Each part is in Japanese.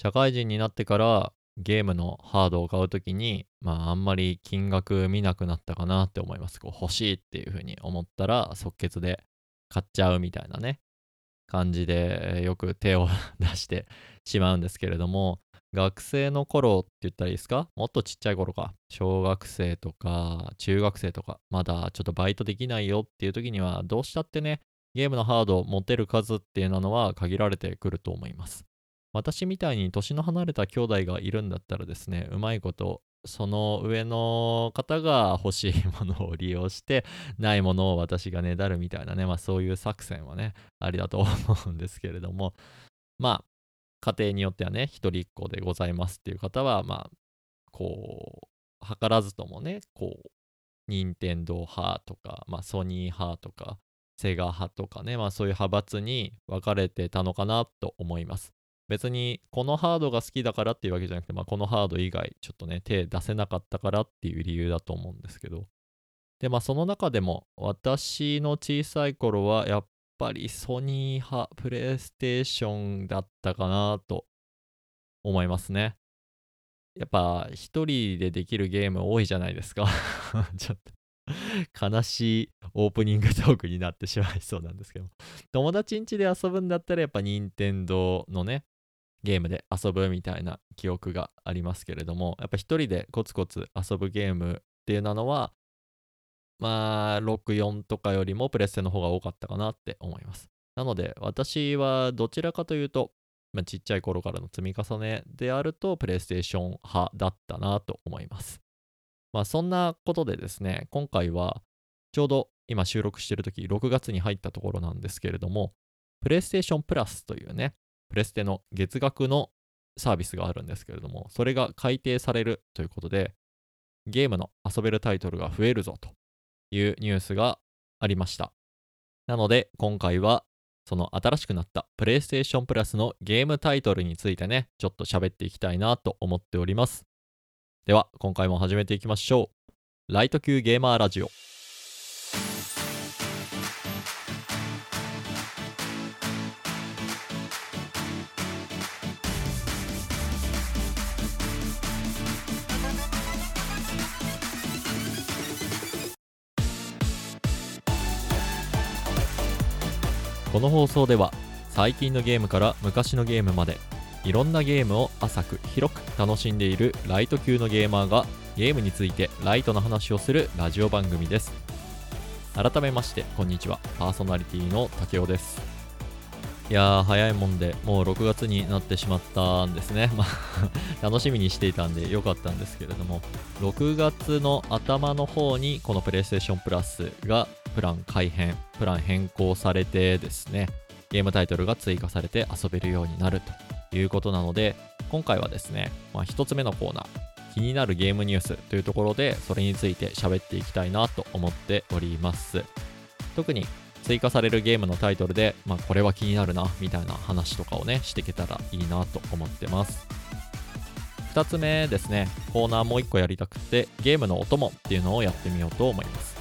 社会人になってからゲームのハードを買うときに、まああんまり金額見なくなったかなって思います。こう欲しいっていうふうに思ったら即決で買っちゃうみたいなね、感じでよく手を出して しまうんですけれども、学生の頃って言ったらいいですか？もっとちっちゃい頃か。小学生とか中学生とか、まだちょっとバイトできないよっていう時には、どうしたってね、ゲームのハードを持てる数っていうのは限られてくると思います。私みたいに年の離れた兄弟がいるんだったらですね、うまいことその上の方が欲しいものを利用して、ないものを私がねだるみたいなね、まあそういう作戦はね、ありだと思うんですけれども、まあ、家庭によってはね、一人っ子でございますっていう方は、まあ、こう、図らずともね、こう、任天堂派とか、まあソニー派とか、セガ派とかね、まあそういう派閥に分かれてたのかなと思います。別にこのハードが好きだからっていうわけじゃなくて、まあ、このハード以外ちょっとね手出せなかったからっていう理由だと思うんですけど。でまあその中でも私の小さい頃はやっぱりソニー派プレイステーションだったかなと思いますね。やっぱ一人でできるゲーム多いじゃないですか。ちょっと悲しいオープニングトークになってしまいそうなんですけど。友達ん家で遊ぶんだったらやっぱ任天堂のねゲームで遊ぶみたいな記憶がありますけれども、やっぱ一人でコツコツ遊ぶゲームっていうのは、まあ、64とかよりもプレステの方が多かったかなって思います。なので、私はどちらかというと、まあ、ちっちゃい頃からの積み重ねであると、プレイステーション派だったなと思います。まあ、そんなことでですね、今回は、ちょうど今収録してる時、6月に入ったところなんですけれども、プレイステーションプラスというね、プレステの月額のサービスがあるんですけれども、それが改定されるということで、ゲームの遊べるタイトルが増えるぞというニュースがありました。なので、今回はその新しくなった PlayStation Plus のゲームタイトルについてね、ちょっと喋っていきたいなと思っております。では、今回も始めていきましょう。ライト級ゲーマーラジオ。この放送では最近のゲームから昔のゲームまでいろんなゲームを浅く広く楽しんでいるライト級のゲーマーがゲームについてライトな話をするラジオ番組です。改めましてこんにちは。パーソナリティの竹雄です。いやー早いもんでもう6月になってしまったんですね。まあ楽しみにしていたんでよかったんですけれども6月の頭の方にこのプレイステーションプラスがプラン改変、プラン変更されてですね、ゲームタイトルが追加されて遊べるようになるということなので、今回はですね、まあ、1つ目のコーナー、気になるゲームニュースというところで、それについて喋っていきたいなと思っております。特に追加されるゲームのタイトルで、まあ、これは気になるな、みたいな話とかをね、していけたらいいなと思ってます。2つ目ですね、コーナーもう1個やりたくて、ゲームのお供っていうのをやってみようと思います。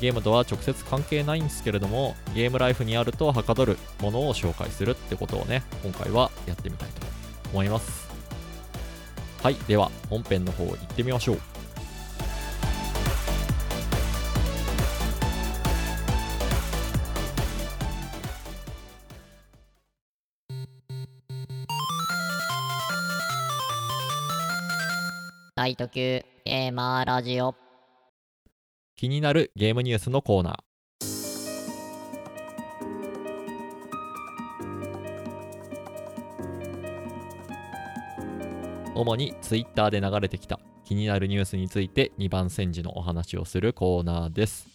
ゲームとは直接関係ないんですけれども、ゲームライフにあるとはかどるものを紹介するってことをね、今回はやってみたいと思います。はい、では本編の方行ってみましょう。ライト級ゲーマーラジオ気になるゲームニュースのコーナー。主に Twitter で流れてきた気になるニュースについて2番煎じのお話をするコーナーです。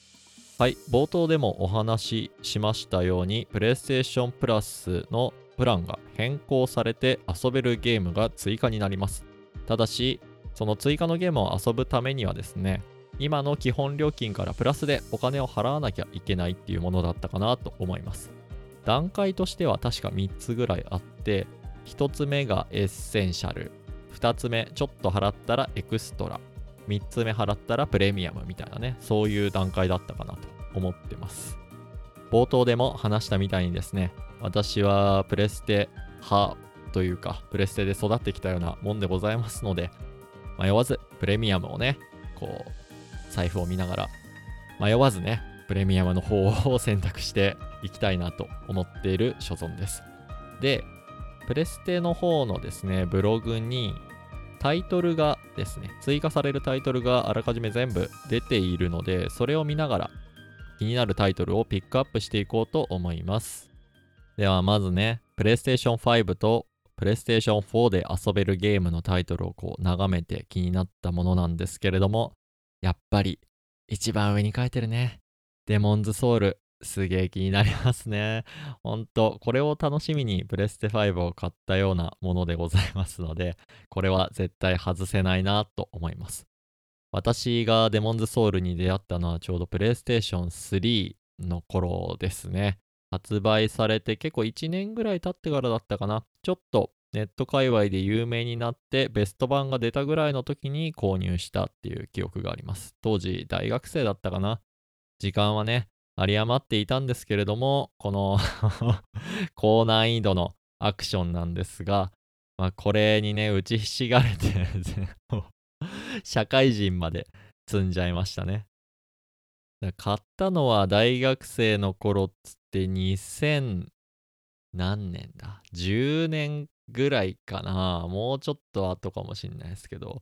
はい、冒頭でもお話ししましたように、PlayStation Plus のプランが変更されて遊べるゲームが追加になります。ただし、その追加のゲームを遊ぶためにはですね、今の基本料金からプラスでお金を払わなきゃいけないっていうものだったかなと思います。段階としては確か3つぐらいあって、1つ目がエッセンシャル、2つ目ちょっと払ったらエクストラ、3つ目払ったらプレミアムみたいなね、そういう段階だったかなと思ってます。冒頭でも話したみたいにですね、私はプレステ派というか、プレステで育ってきたようなもんでございますので、迷わずプレミアムをね、こう、財布を見ながら、迷わずね、プレミアムの方を選択していきたいなと思っている所存です。で、プレステの方のですね、ブログにタイトルがですね、追加されるタイトルがあらかじめ全部出ているので、それを見ながら気になるタイトルをピックアップしていこうと思います。ではまずね、PlayStation 5と PlayStation 4で遊べるゲームのタイトルをこう眺めて気になったものなんですけれども、やっぱり一番上に書いてるね。デモンズソウル。すげえ気になりますね。ほんと、これを楽しみにプレステ5を買ったようなものでございますので、これは絶対外せないなと思います。私がデモンズソウルに出会ったのはちょうどプレイステーション3の頃ですね。発売されて結構1年ぐらい経ってからだったかな。ちょっとネット界隈で有名になってベスト版が出たぐらいの時に購入したっていう記憶があります。当時大学生だったかな。時間はね、有り余っていたんですけれども、この 高難易度のアクションなんですが、まあ、これにね、打ちひしがれて 社会人まで積んじゃいましたね。買ったのは大学生の頃っつって2000何年だ ?10 年ぐらいかなもうちょっと後かもしんないですけど。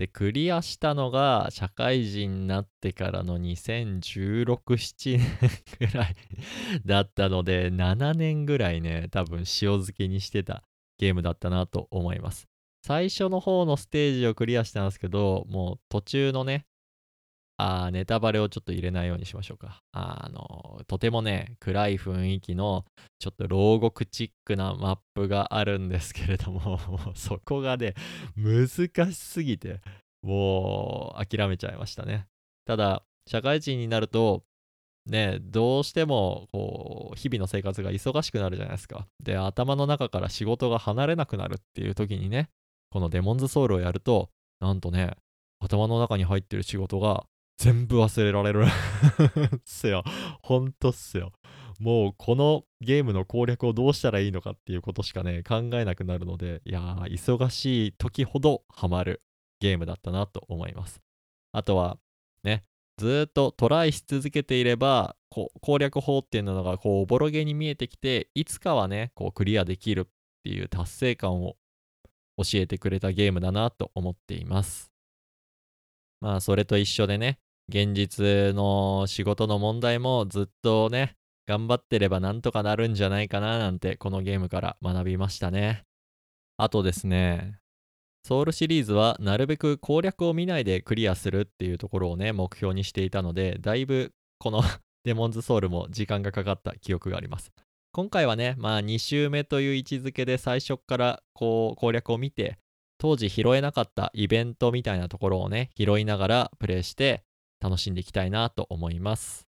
で、クリアしたのが社会人になってからの2016、7年ぐらい だったので、7年ぐらいね、多分塩漬けにしてたゲームだったなと思います。最初の方のステージをクリアしたんですけど、もう途中のね、あネタバレをちょっと入れないようにしましょうか。あの、とてもね、暗い雰囲気の、ちょっと牢獄チックなマップがあるんですけれども、そこがね、難しすぎて、もう諦めちゃいましたね。ただ、社会人になると、ね、どうしても、こう、日々の生活が忙しくなるじゃないですか。で、頭の中から仕事が離れなくなるっていう時にね、このデモンズソウルをやると、なんとね、頭の中に入ってる仕事が全部忘れられる っすよ。ほんとっすよ。もうこのゲームの攻略をどうしたらいいのかっていうことしかね、考えなくなるので、いやー、忙しい時ほどハマるゲームだったなと思います。あとは、ね、ずっとトライし続けていれば、こう攻略法っていうのがこうおぼろげに見えてきて、いつかはね、こうクリアできるっていう達成感を教えてくれたゲームだなと思っています。まあ、それと一緒でね、現実の仕事の問題もずっとね、頑張ってればなんとかなるんじゃないかななんてこのゲームから学びましたね。あとですね、ソウルシリーズはなるべく攻略を見ないでクリアするっていうところをね、目標にしていたので、だいぶこのデモンズソウルも時間がかかった記憶があります。今回はね、まあ2周目という位置づけで最初からこう攻略を見て、当時拾えなかったイベントみたいなところをね、拾いながらプレイして、楽しんでいきたいなと思います。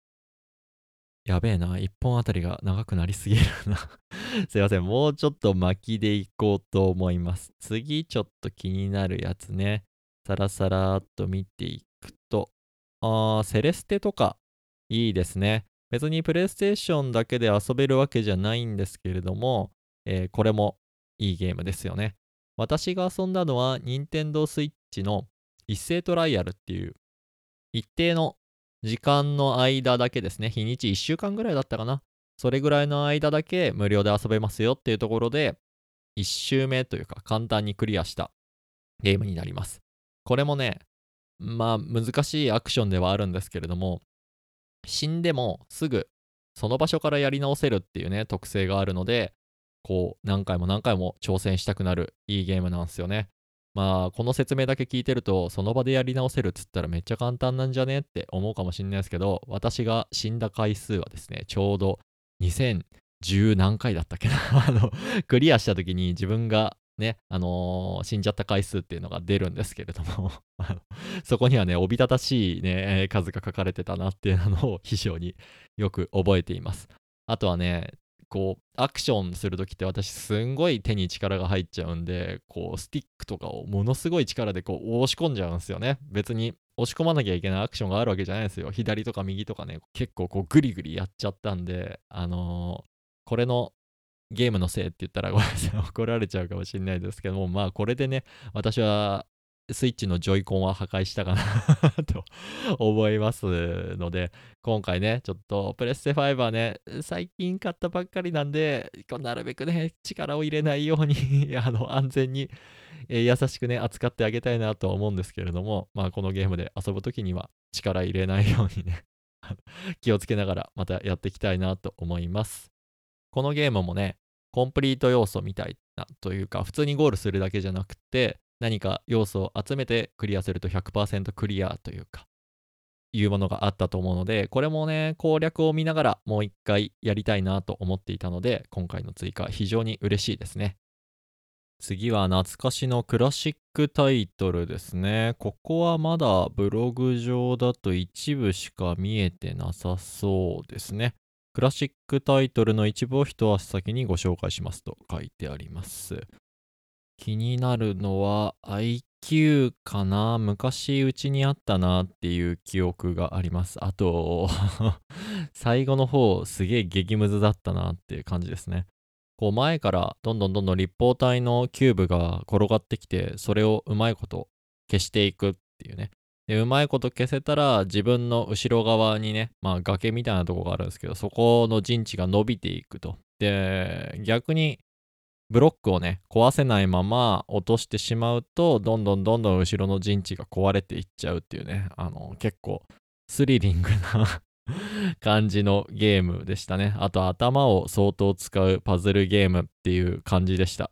やべえな、1本あたりが長くなりすぎるな すいません、もうちょっと巻きでいこうと思います。次、ちょっと気になるやつね。さらさらっと見ていくと、あー、セレステとか、いいですね。別にプレイステーションだけで遊べるわけじゃないんですけれども、えー、これもいいゲームですよね。私が遊んだのは、任天堂 switch の一斉トライアルっていう一定の時間の間だけですね、日にち1週間ぐらいだったかな。それぐらいの間だけ無料で遊べますよっていうところで、1周目というか簡単にクリアしたゲームになります。これもね、まあ難しいアクションではあるんですけれども、死んでもすぐその場所からやり直せるっていうね、特性があるので、こう何回も何回も挑戦したくなるいいゲームなんですよね。まあ、この説明だけ聞いてると、その場でやり直せるっつったらめっちゃ簡単なんじゃねって思うかもしんないですけど、私が死んだ回数はですね、ちょうど2010何回だったっけな あの、クリアした時に自分がね、あのー、死んじゃった回数っていうのが出るんですけれども そこにはね、おびただしいね、数が書かれてたなっていうのを非常によく覚えています。あとはね、こう、アクションするときって私すんごい手に力が入っちゃうんで、こう、スティックとかをものすごい力でこう、押し込んじゃうんですよね。別に押し込まなきゃいけないアクションがあるわけじゃないですよ。左とか右とかね、結構こう、グリグリやっちゃったんで、あのー、これのゲームのせいって言ったらごめんなさい 怒られちゃうかもしれないですけどもまあこれでね私はスイッチのジョイコンは破壊したかなと思いますので今回ねちょっとプレステ5はね最近買ったばっかりなんでなるべくね力を入れないようにあの安全に、えー、優しくね扱ってあげたいなと思うんですけれども まあこのゲームで遊ぶ時には力入れないようにね気をつけながらまたやっていきたいなと思います。このゲームもねコンプリート要素みたいなというか普通にゴールするだけじゃなくて何か要素を集めてクリアすると100%クリアというか、いうものがあったと思うので、これもね、攻略を見ながらもう一回やりたいなと思っていたので、今回の追加非常に嬉しいですね。次は懐かしのクラシックタイトルですね。ここはまだブログ上だと一部しか見えてなさそうですね。クラシックタイトルの一部を一足先にご紹介しますと書いてあります。気になるのは IQ かな？昔うちにあったなっていう記憶があります。あと 最後の方すげえ激ムズだったなっていう感じですね。こう前からどんどんどんどん立方体のキューブが転がってきてそれをうまいこと消していくっていうね。で、うまいこと消せたら自分の後ろ側にね、まあ崖みたいなとこがあるんですけど、そこの陣地が伸びていくと。で、逆にブロックをね、壊せないまま落としてしまうと、どんどんどんどん後ろの陣地が壊れていっちゃうっていうね、あの、結構スリリングな感じのゲームでしたね。あと頭を相当使うパズルゲームっていう感じでした。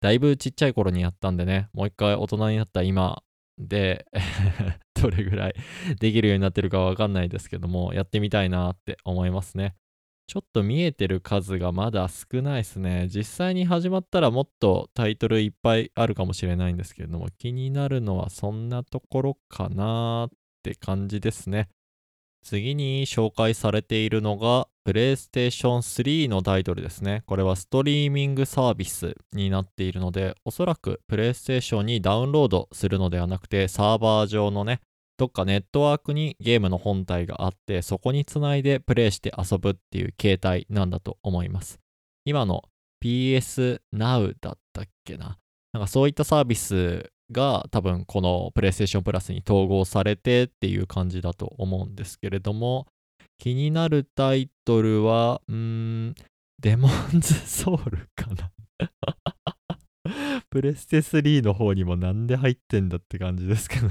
だいぶちっちゃい頃にやったんでね、もう一回大人になった今で どれぐらいできるようになってるかわかんないですけども、やってみたいなって思いますね。ちょっと見えてる数がまだ少ないですね。実際に始まったらもっとタイトルいっぱいあるかもしれないんですけれども、気になるのはそんなところかなーって感じですね。次に紹介されているのが、PlayStation 3のタイトルですね。これはストリーミングサービスになっているので、おそらく PlayStation にダウンロードするのではなくて、サーバー上のね、どっかネットワークにゲームの本体があって、そこにつないでプレイして遊ぶっていう形態なんだと思います。今の PS Now だったっけな？なんかそういったサービスが多分この PlayStation Plus に統合されてっていう感じだと思うんですけれども、気になるタイトルは、うーん、デモンズソウルかな？プレステ3の方にもなんで入ってんだって感じですけど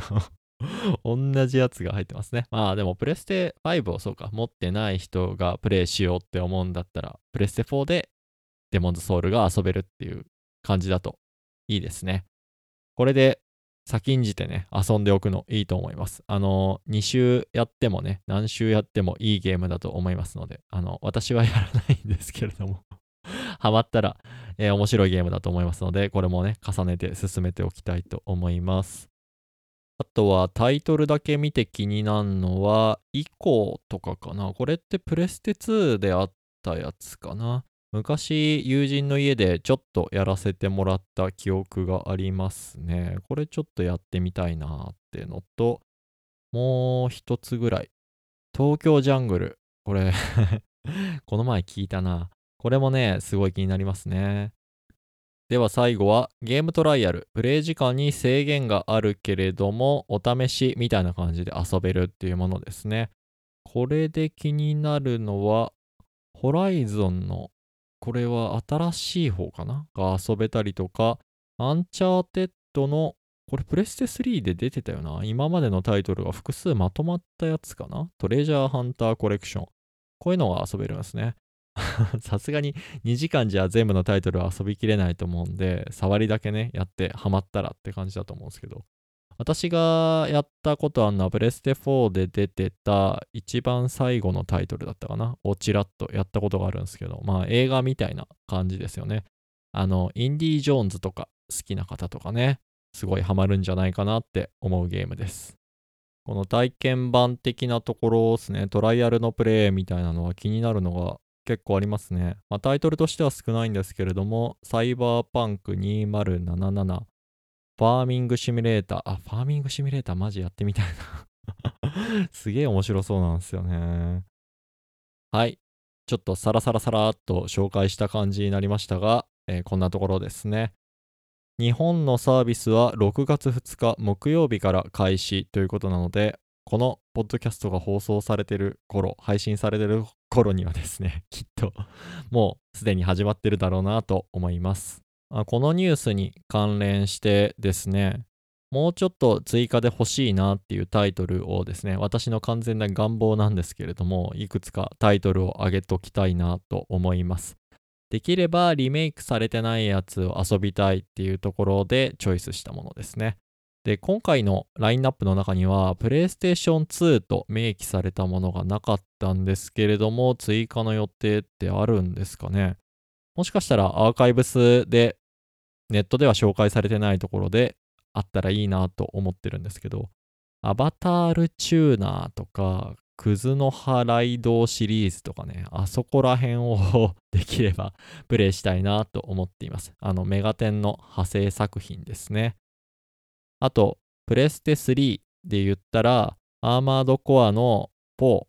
同じやつが入ってますね。まあでもプレステ5をそうか、持ってない人がプレイしようって思うんだったら、プレステ4でデモンズソウルが遊べるっていう感じだといいですね。これで先んじてね、遊んでおくのいいと思います。あの、2週やってもね、何週やってもいいゲームだと思いますので、あの、私はやらないんですけれども ハマったら、えー、面白いゲームだと思いますので、これもね、重ねて進めておきたいと思います。あとはタイトルだけ見て気になるのは、イコとかかな。これってプレステ2であったやつかな。昔友人の家でちょっとやらせてもらった記憶がありますね。これちょっとやってみたいなーってのと、もう一つぐらい。東京ジャングル。これ この前聞いたな。これもね、すごい気になりますね。では最後はゲームトライアル。プレイ時間に制限があるけれども、お試しみたいな感じで遊べるっていうものですね。これで気になるのは、ホライゾンの、これは新しい方かな？が遊べたりとか、アンチャーテッドの、これプレステ3で出てたよな？今までのタイトルが複数まとまったやつかな？トレジャーハンターコレクション。こういうのが遊べるんですね。さすがに2時間じゃ全部のタイトルは遊びきれないと思うんで、触りだけね、やってハマったらって感じだと思うんですけど、私がやったことあるのは、プレステ4で出てた一番最後のタイトルだったかな？をちらっとやったことがあるんですけど、まあ映画みたいな感じですよね。あの、インディ・ージョーンズとか好きな方とかね、すごいハマるんじゃないかなって思うゲームです。この体験版的なところですね、トライアルのプレイみたいなのは気になるのが結構ありますね。まあ、タイトルとしては少ないんですけれども、サイバーパンク2077、ファーミングシミュレーター、あ、ファーミングシミュレーターマジやってみたいな すげえ面白そうなんですよね。はい。ちょっとサラサラサラっと紹介した感じになりましたが、えーこんなところですね。日本のサービスは6月2日木曜日から開始ということなので、このポッドキャストが放送されてる頃、配信されてる頃にはですね、きっともうすでに始まってるだろうなと思います。このニュースに関連してですね、もうちょっと追加で欲しいなっていうタイトルをですね、私の完全な願望なんですけれども、いくつかタイトルを上げときたいなと思います。できればリメイクされてないやつを遊びたいっていうところでチョイスしたものですね。で、今回のラインナップの中には、PlayStation 2と明記されたものがなかったんですけれども、追加の予定ってあるんですかね。もしかしたらアーカイブスで、ネットでは紹介されてないところであったらいいなと思ってるんですけど、アバタールチューナーとか、クズの葉ライドシリーズとかね、あそこら辺を できればプレイしたいなと思っています。あの、メガテンの派生作品ですね。あと、プレステ3で言ったら、アーマードコアの4、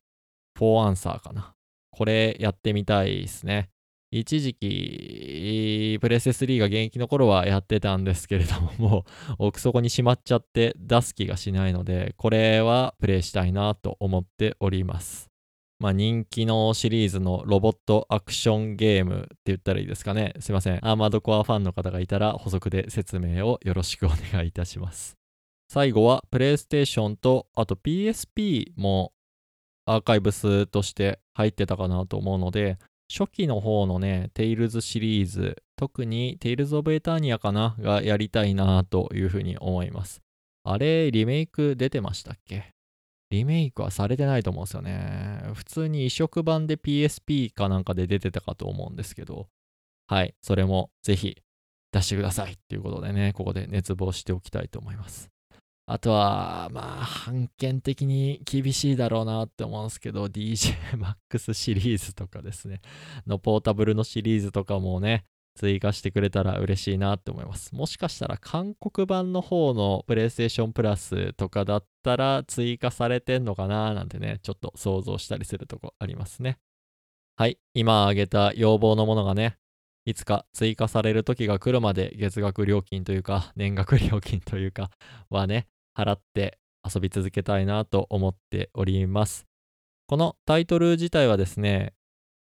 4アンサーかな。これやってみたいですね。一時期、プレステ3が現役の頃はやってたんですけれども、もう奥底にしまっちゃって出す気がしないので、これはプレイしたいなと思っております。まあ人気のシリーズのロボットアクションゲームって言ったらいいですかね。すいません。アーマードコアファンの方がいたら補足で説明をよろしくお願いいたします。最後はプレイステーションとあと PSP もアーカイブスとして入ってたかなと思うので、初期の方のね、テイルズシリーズ、特にテイルズ・オブ・エターニアかながやりたいなというふうに思います。あれ、リメイク出てましたっけ？リメイクはされてないと思うんですよね。普通に移植版で PSP かなんかで出てたかと思うんですけど、はい、それもぜひ出してくださいっていうことでね、ここで熱望しておきたいと思います。あとは、まあ、判件的に厳しいだろうなって思うんですけど、DJMAX シリーズとかですね、のポータブルのシリーズとかもね、追加してくれたら嬉しいなって思います。もしかしたら韓国版の方の PlayStation Plus とかだったら追加されてんのかななんてね、ちょっと想像したりするとこありますね。はい、今挙げた要望のものがね、いつか追加される時が来るまで月額料金というか、年額料金というかはね、払って遊び続けたいなと思っております。このタイトル自体はですね、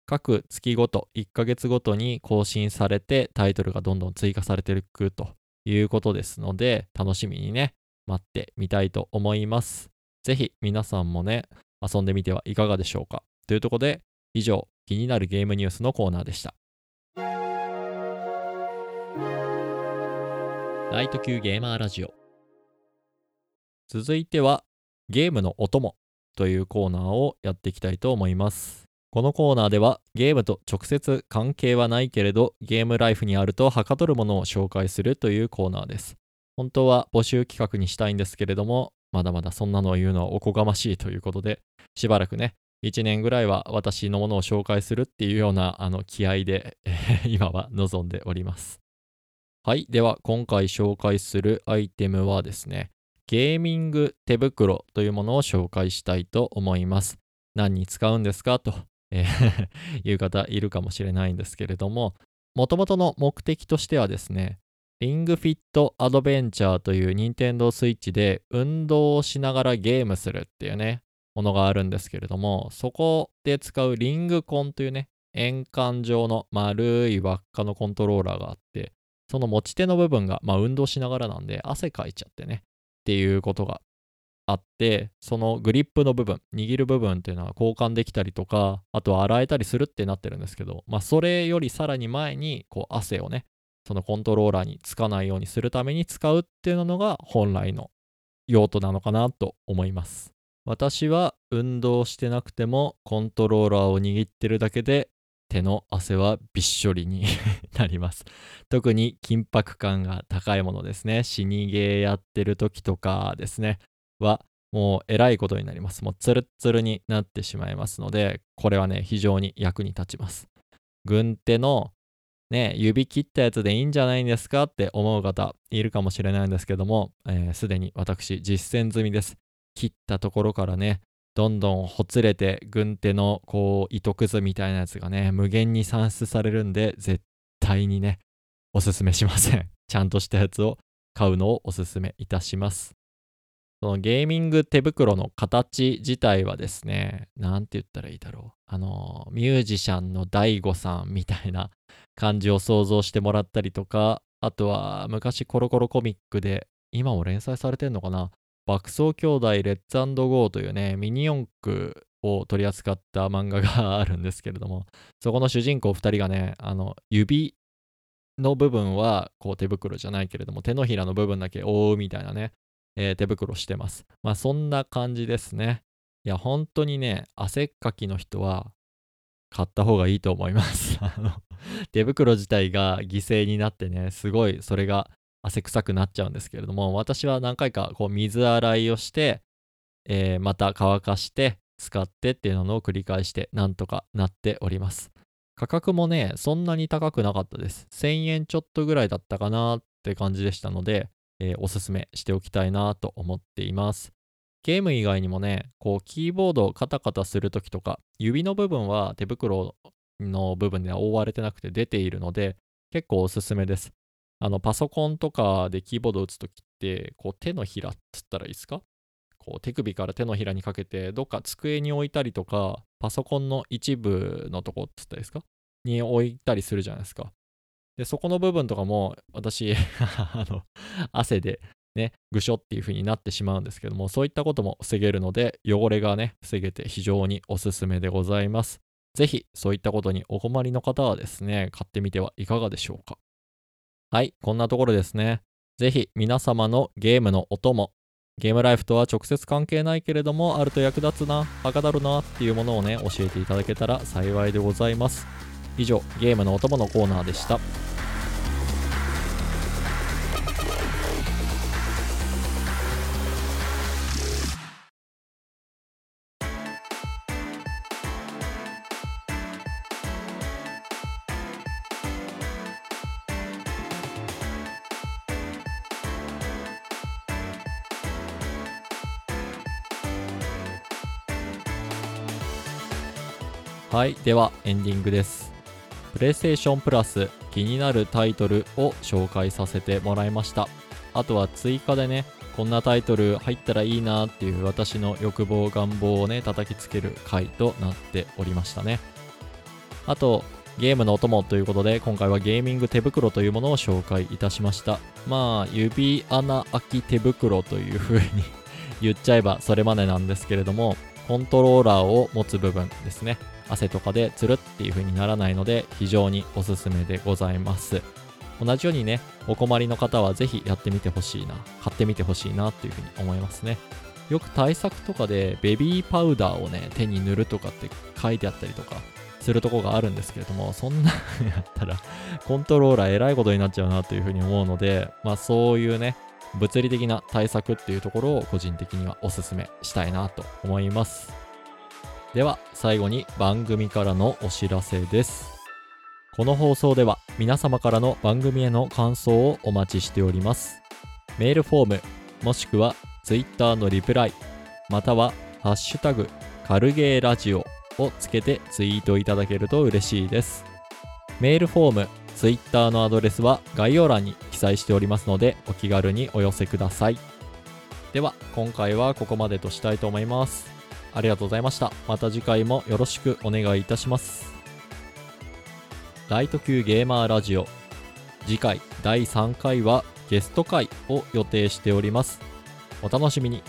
各月ごと、1ヶ月ごとに更新されてタイトルがどんどん追加されていくということですので、楽しみにね、待ってみたいと思います。ぜひ皆さんもね、遊んでみてはいかがでしょうか。というところで、以上、気になるゲームニュースのコーナーでした。ライト級ゲーマーラジオ。続いては、ゲームのお供というコーナーをやっていきたいと思います。このコーナーではゲームと直接関係はないけれどゲームライフにあるとはかどるものを紹介するというコーナーです。本当は募集企画にしたいんですけれども、まだまだそんなのを言うのはおこがましいということで、しばらくね、1年ぐらいは私のものを紹介するっていうようなあの気合で、今は望んでおります。はい。では、今回紹介するアイテムはですね、ゲーミング手袋というものを紹介したいと思います。何に使うんですかと、えー いう方いるかもしれないんですけれども、もともとの目的としてはですね、リングフィットアドベンチャーという Nintendo Switch で運動をしながらゲームするっていうね、ものがあるんですけれども、そこで使うリングコンというね、円環状の丸い輪っかのコントローラーがあって、その持ち手の部分が、まあ運動しながらなんで汗かいちゃってね、っていうことがあって、そのグリップの部分、握る部分っていうのは交換できたりとか、あとは洗えたりするってなってるんですけど、まあそれよりさらに前に、こう汗をね、そのコントローラーにつかないようにするために使うっていうのが本来の用途なのかなと思います。私は運動してなくてもコントローラーを握ってるだけで手の汗はびっしょりに なります。特に緊迫感が高いものですね。死にゲーやってる時とかですね。はもうえらいことになります。もうツルツルになってしまいますので、これはね、非常に役に立ちます。軍手のね、指切ったやつでいいんじゃないんですかって思う方いるかもしれないんですけども、す、で、に私実践済みです。切ったところからね、どんどんほつれて軍手のこう糸くずみたいなやつがね無限に算出されるんで絶対にねおすすめしませんちゃんとしたやつを買うのをおすすめいたしますそのゲーミング手袋の形自体はですね何て言ったらいいだろう。あのミュージシャンの DAIGO さんみたいな感じを想像してもらったりとかあとは昔コロコロコミックで今も連載されてんのかな。爆走兄弟レッツゴーというね、ミニ四駆を取り扱った漫画があるんですけれども、そこの主人公2人がね、あの、指の部分はこう手袋じゃないけれども、手のひらの部分だけ覆うみたいなね、えー、手袋してます。まあそんな感じですね。いや、本当にね、汗っかきの人は買った方がいいと思います。あの、手袋自体が犠牲になってね、すごいそれが汗臭くなっちゃうんですけれども、私は何回かこう水洗いをして、えー、また乾かして使ってっていうのを繰り返してなんとかなっております。価格もね、そんなに高くなかったです。1000円ちょっとぐらいだったかなって感じでしたので、えー、おすすめしておきたいなと思っています。ゲーム以外にもね、こうキーボードをカタカタするときとか、指の部分は手袋の部分では覆われてなくて出ているので、結構おすすめです。あの、パソコンとかでキーボードを打つときって、こう手のひらっつったらいいですか？こう手首から手のひらにかけて、どっか机に置いたりとか、パソコンの一部のとこっつったらいいですか？に置いたりするじゃないですか。で、そこの部分とかも、私 あの、汗でね、ぐしょっていう風になってしまうんですけども、そういったことも防げるので、汚れがね、防げて非常におすすめでございます。ぜひ、そういったことにお困りの方はですね、買ってみてはいかがでしょうか。はい、こんなところですね。ぜひ皆様のゲームのお供、ゲームライフとは直接関係ないけれども、あると役立つな、はかどるなっていうものをね、教えていただけたら幸いでございます。以上、ゲームのお供のコーナーでした。はい、ではエンディングです。プレイステーションプラス気になるタイトルを紹介させてもらいました。あとは追加でね、こんなタイトル入ったらいいなっていう私の欲望、願望をね、叩きつける回となっておりましたね。あと、ゲームのお供ということで、今回はゲーミング手袋というものを紹介いたしました。まあ、指穴開き手袋という風に 言っちゃえばそれまでなんですけれども、コントローラーを持つ部分ですね。汗とかでつるっていう風にならないので非常におすすめでございます。同じようにね、お困りの方はぜひやってみてほしいな、買ってみてほしいなっていう風に思いますね。よく対策とかでベビーパウダーをね、手に塗るとかって書いてあったりとかするとこがあるんですけれども、そんなやったらコントローラーえらいことになっちゃうなという風に思うので、まあそういうね、物理的な対策っていうところを個人的にはおすすめしたいなと思います。では最後に番組からのお知らせです。この放送では皆様からの番組への感想をお待ちしております。メールフォームもしくは Twitter のリプライまたはハッシュタグカルゲーラジオをつけてツイートいただけると嬉しいです。メールフォーム Twitter のアドレスは概要欄に記載しておりますのでお気軽にお寄せくださいでは今回はここまでとしたいと思いますありがとうございました。また次回もよろしくお願いいたします。ライト級ゲーマーラジオ。次回第3回はゲスト会を予定しております。お楽しみに。